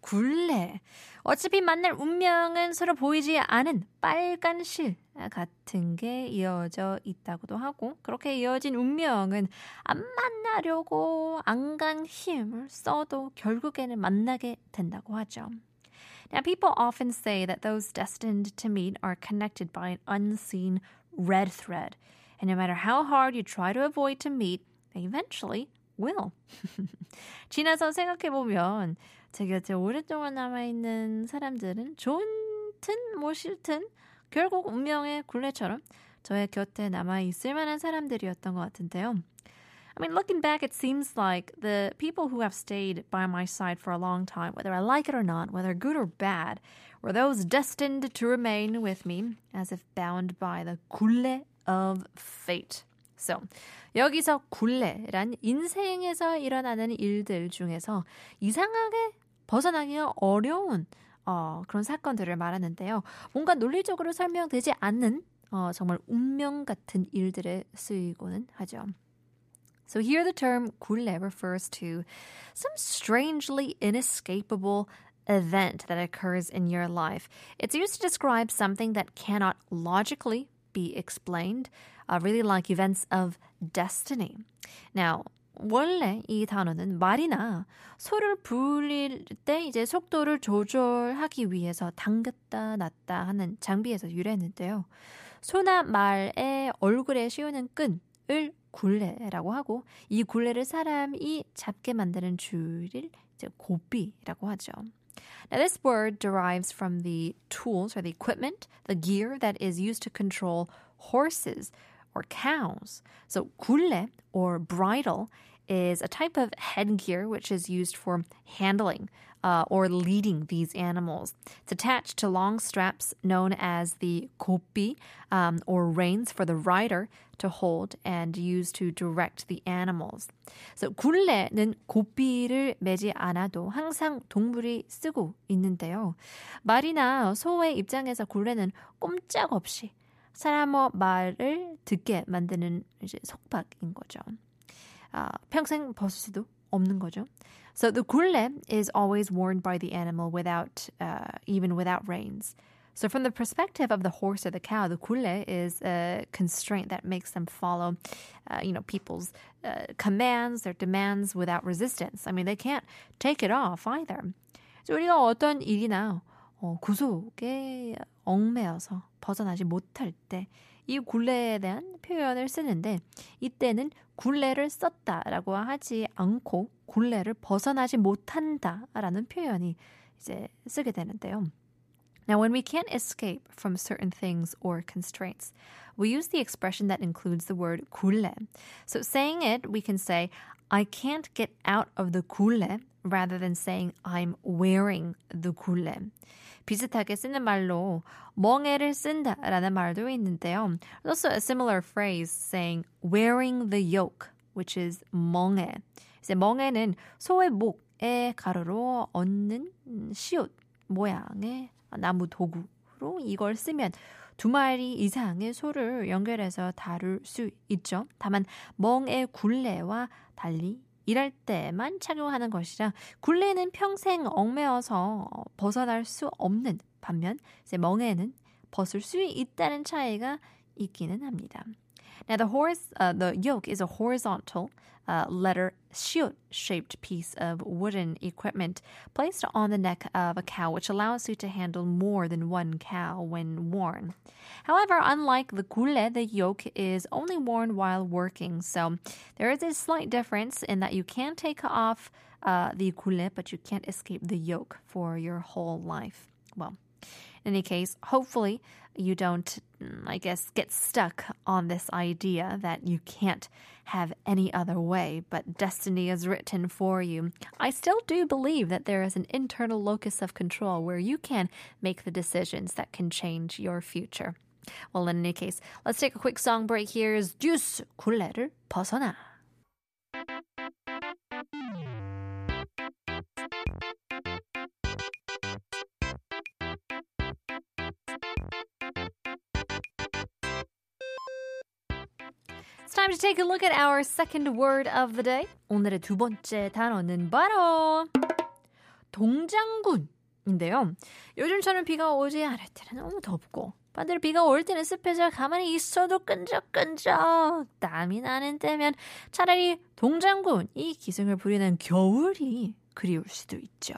굴레. 어차피 만날 운명은 서로 보이지 않은 빨간 실 같은 게 이어져 있다고도 하고 그렇게 이어진 운명은 안 만나려고 안 간 힘을 써도 결국에는 만나게 된다고 하죠. Now, people often say that those destined to meet are connected by an unseen red thread. And no matter how hard you try to avoid to meet, they eventually will. 지나서 생각해보면 제 곁에 오랫동안 남아있는 사람들은 좋든 뭐 싫든 결국 운명의 굴레처럼 저의 곁에 남아있을 만한 사람들이었던 것 같은데요. I mean, looking back, it seems like the people who have stayed by my side for a long time, whether I like it or not, whether good or bad, were those destined to remain with me as if bound by the 굴레 of fate. So, 여기서 굴레란 인생에서 일어나는 일들 중에서 이상하게 벗어나기가 어려운 어, 그런 사건들을 말하는데요. 뭔가 논리적으로 설명되지 않는 어, 정말 운명 같은 일들에 쓰이고는 하죠. So here the term 굴레 refers to some strangely inescapable event that occurs in your life. It's used to describe something that cannot logically be explained, uh, really like events of destiny. Now, 원래 이 단어는 말이나 소를 불릴 때 이제 속도를 조절하기 위해서 당겼다 놨다 하는 장비에서 유래했는데요. 소나 말의 얼굴에 씌우는 끈을 굴레라고 하고 이 굴레를 사람이 잡게 만드는 줄을 이제 고비라고 하죠. Now, this word derives from the tools or the equipment, the gear that is used to control horses or cows. So, 굴레 or bridle is a type of headgear which is used for handling uh, or leading these animals. It's attached to long straps known as the 고삐 um, or reins for the rider to hold and used to direct the animals. So 굴레는 고삐를 매지 않아도 항상 동물이 쓰고 있는데요. 말이나 소의 입장에서 굴레는 꼼짝없이 사람의 말을 듣게 만드는 이제 속박인 거죠. 아, 평생 벗을 수도 없는 거죠. So the 굴레 is always worn by the animal without, uh, even without reins. So from the perspective of the horse or the cow, the 굴레 is a constraint that makes them follow, uh, you know, people's uh, commands, their demands without resistance. I mean, they can't take it off either. So 우리가 어떤 일이나 어, 구속에 얽매여서 벗어나지 못할 때 이 굴레에 대한 표현을 쓰는데 이때는 굴레를 썼다라고 하지 않고 굴레를 벗어나지 못한다라는 표현이 이제 쓰게 되는데요. Now, when we can't escape from certain things or constraints, we use the expression that includes the word 굴레. So, saying it, we can say, I can't get out of the 굴레 rather than saying I'm wearing the 굴레. 비슷하게 쓰는 말로 멍에를 쓴다라는 말도 있는데요. Also a similar phrase saying wearing the yoke, which is 멍에. 이제 멍에는 소의 목에 가로로 얹는 시옷 모양의 나무 도구로 이걸 쓰면 두 마리 이상의 소를 연결해서 다룰 수 있죠. 다만 멍의 굴레와 달리 일할 때만 착용하는 것이라 굴레는 평생 얽매어서 벗어날 수 없는 반면 이제 멍에는 벗을 수 있다는 차이가 있기는 합니다. Now, the, uh, the yoke is a horizontal uh, letter shield shaped piece of wooden equipment placed on the neck of a cow, which allows you to handle more than one cow when worn. However, unlike the gule, the yoke is only worn while working, so there is a slight difference in that you can take off uh, the gule, but you can't escape the yoke for your whole life. Well, In any case, hopefully you don't, mm, I guess, get stuck on this idea that you can't have any other way, but destiny is written for you. I still do believe that there is an internal locus of control where you can make the decisions that can change your future. Well, in any case, let's take a quick song break. Here's Juice 굴레를 벗어나. It's time to take a look at our second word of the day. 오늘의 두 번째 단어는 바로 동장군인데요. 요즘 저는 비가 오지 않을 때는 너무 덥고 반대로 비가 올 때는 습해져 가만히 있어도 끈적끈적 땀이 나는 때면 차라리 동장군 이 기승을 부리는 겨울이 그리울 수도 있죠.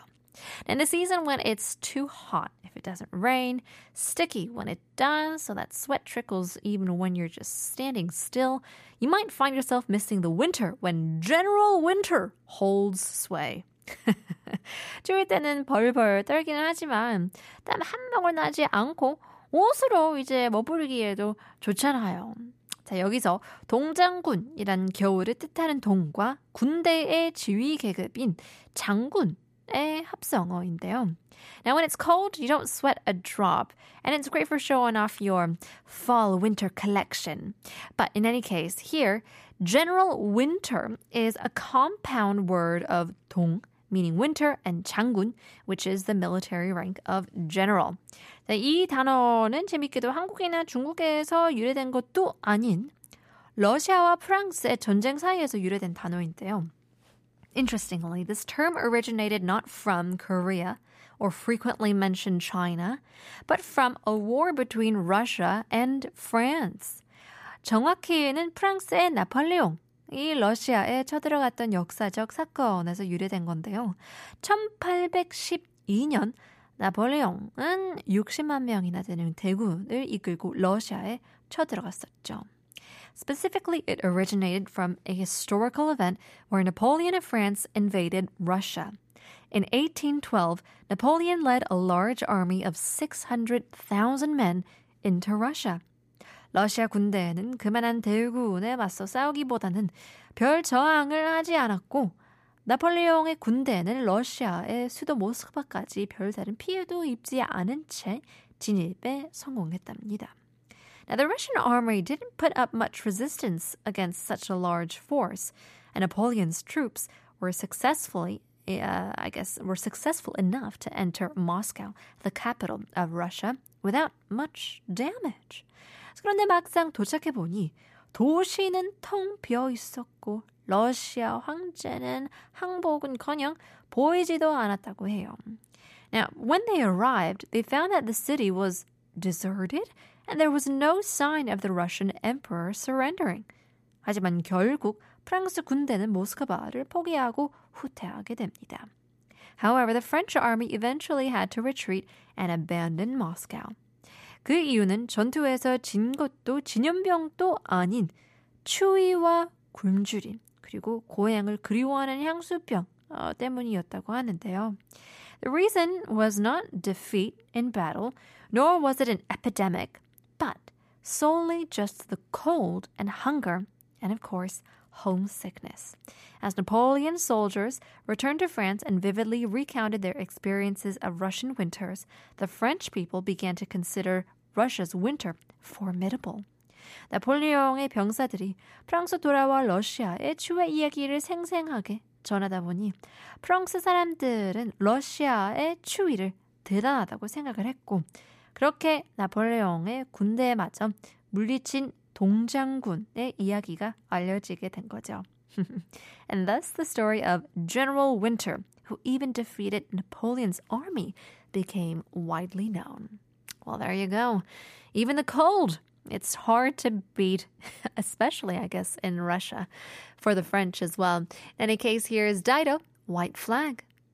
In the season when it's too hot, if it doesn't rain, sticky when it does, so that sweat trickles even when you're just standing still, you might find yourself missing the winter when general winter holds sway. 추울 때는 벌벌 떨기는 하지만 땀 한 방울 나지 않고 옷으로 이제 머무르기에도 좋잖아요. 자, 여기서 동장군이란 겨울을 뜻하는 동과 군대의 지휘 계급인 장군 의 합성어인데요. Now, when it's cold, you don't sweat a drop, and it's great for showing off your fall winter collection. But in any case, here, general winter is a compound word of 동, meaning winter, and 장군, which is the military rank of general. 이 단어는 재밌게도 한국이나 중국에서 유래된 것도 아닌 러시아와 프랑스의 전쟁 사이에서 유래된 단어인데요. Interestingly, this term originated not from Korea or frequently mentioned China, but from a war between Russia and France. 정확히는 프랑스의 나폴레옹, 이 러시아에 쳐들어갔던 역사적 사건에서 유래된 건데요. 1812년 나폴레옹은 60만 명이나 되는 대군을 이끌고 러시아에 쳐들어갔었죠. Specifically, it originated from a historical event where Napoleon of France invaded Russia. In 1812, Napoleon led a large army of 600,000 men into Russia. 러시아 군대는 그만한 대군에 맞서 싸우기보다는 별 저항을 하지 않았고 나폴레옹의 군대는 러시아의 수도 모스크바까지 별다른 피해도 입지 않은 채 진입에 성공했답니다. Now, the Russian army didn't put up much resistance against such a large force, and Napoleon's troops were successfully, uh, I guess, were successful enough to enter Moscow, the capital of Russia, without much damage. 그런데 막상 도착해 보니 도시는 텅 비어 있었고 러시아 황제는 항복은커녕 보이지도 않았다고 해요. Now, when they arrived, they found that the city was deserted and there was no sign of the Russian emperor surrendering. 하지만 결국 프랑스 군대는 모스크바를 포기하고 후퇴하게 됩니다. However, the French army eventually had to retreat and abandon Moscow. 그 이유는 전투에서 진 것도 진연병도 아닌 추위와 굶주림 그리고 고향을 그리워하는 향수병 어, 때문이었다고 하는데요. The reason was not defeat in battle, nor was it an epidemic, solely just the cold and hunger, and of course, homesickness. As Napoleon's soldiers returned to France and vividly recounted their experiences of Russian winters, the French people began to consider Russia's winter formidable. 나폴레옹의 병사들이 프랑스 돌아와 러시아의 추의 이야기를 생생하게 전하다 보니 프랑스 사람들은 러시아의 추위를 대단하다고 생각을 했고 그렇게 나폴레옹의 군대에 맞아 물리친 동장군의 이야기가 알려지게 된 거죠. and thus the story of General Winter, who even defeated Napoleon's army, became widely known. Well, there you go. Even the cold, it's hard to beat, especially, I guess, in Russia, for the French as well. In any case, here is Dido, White Flag.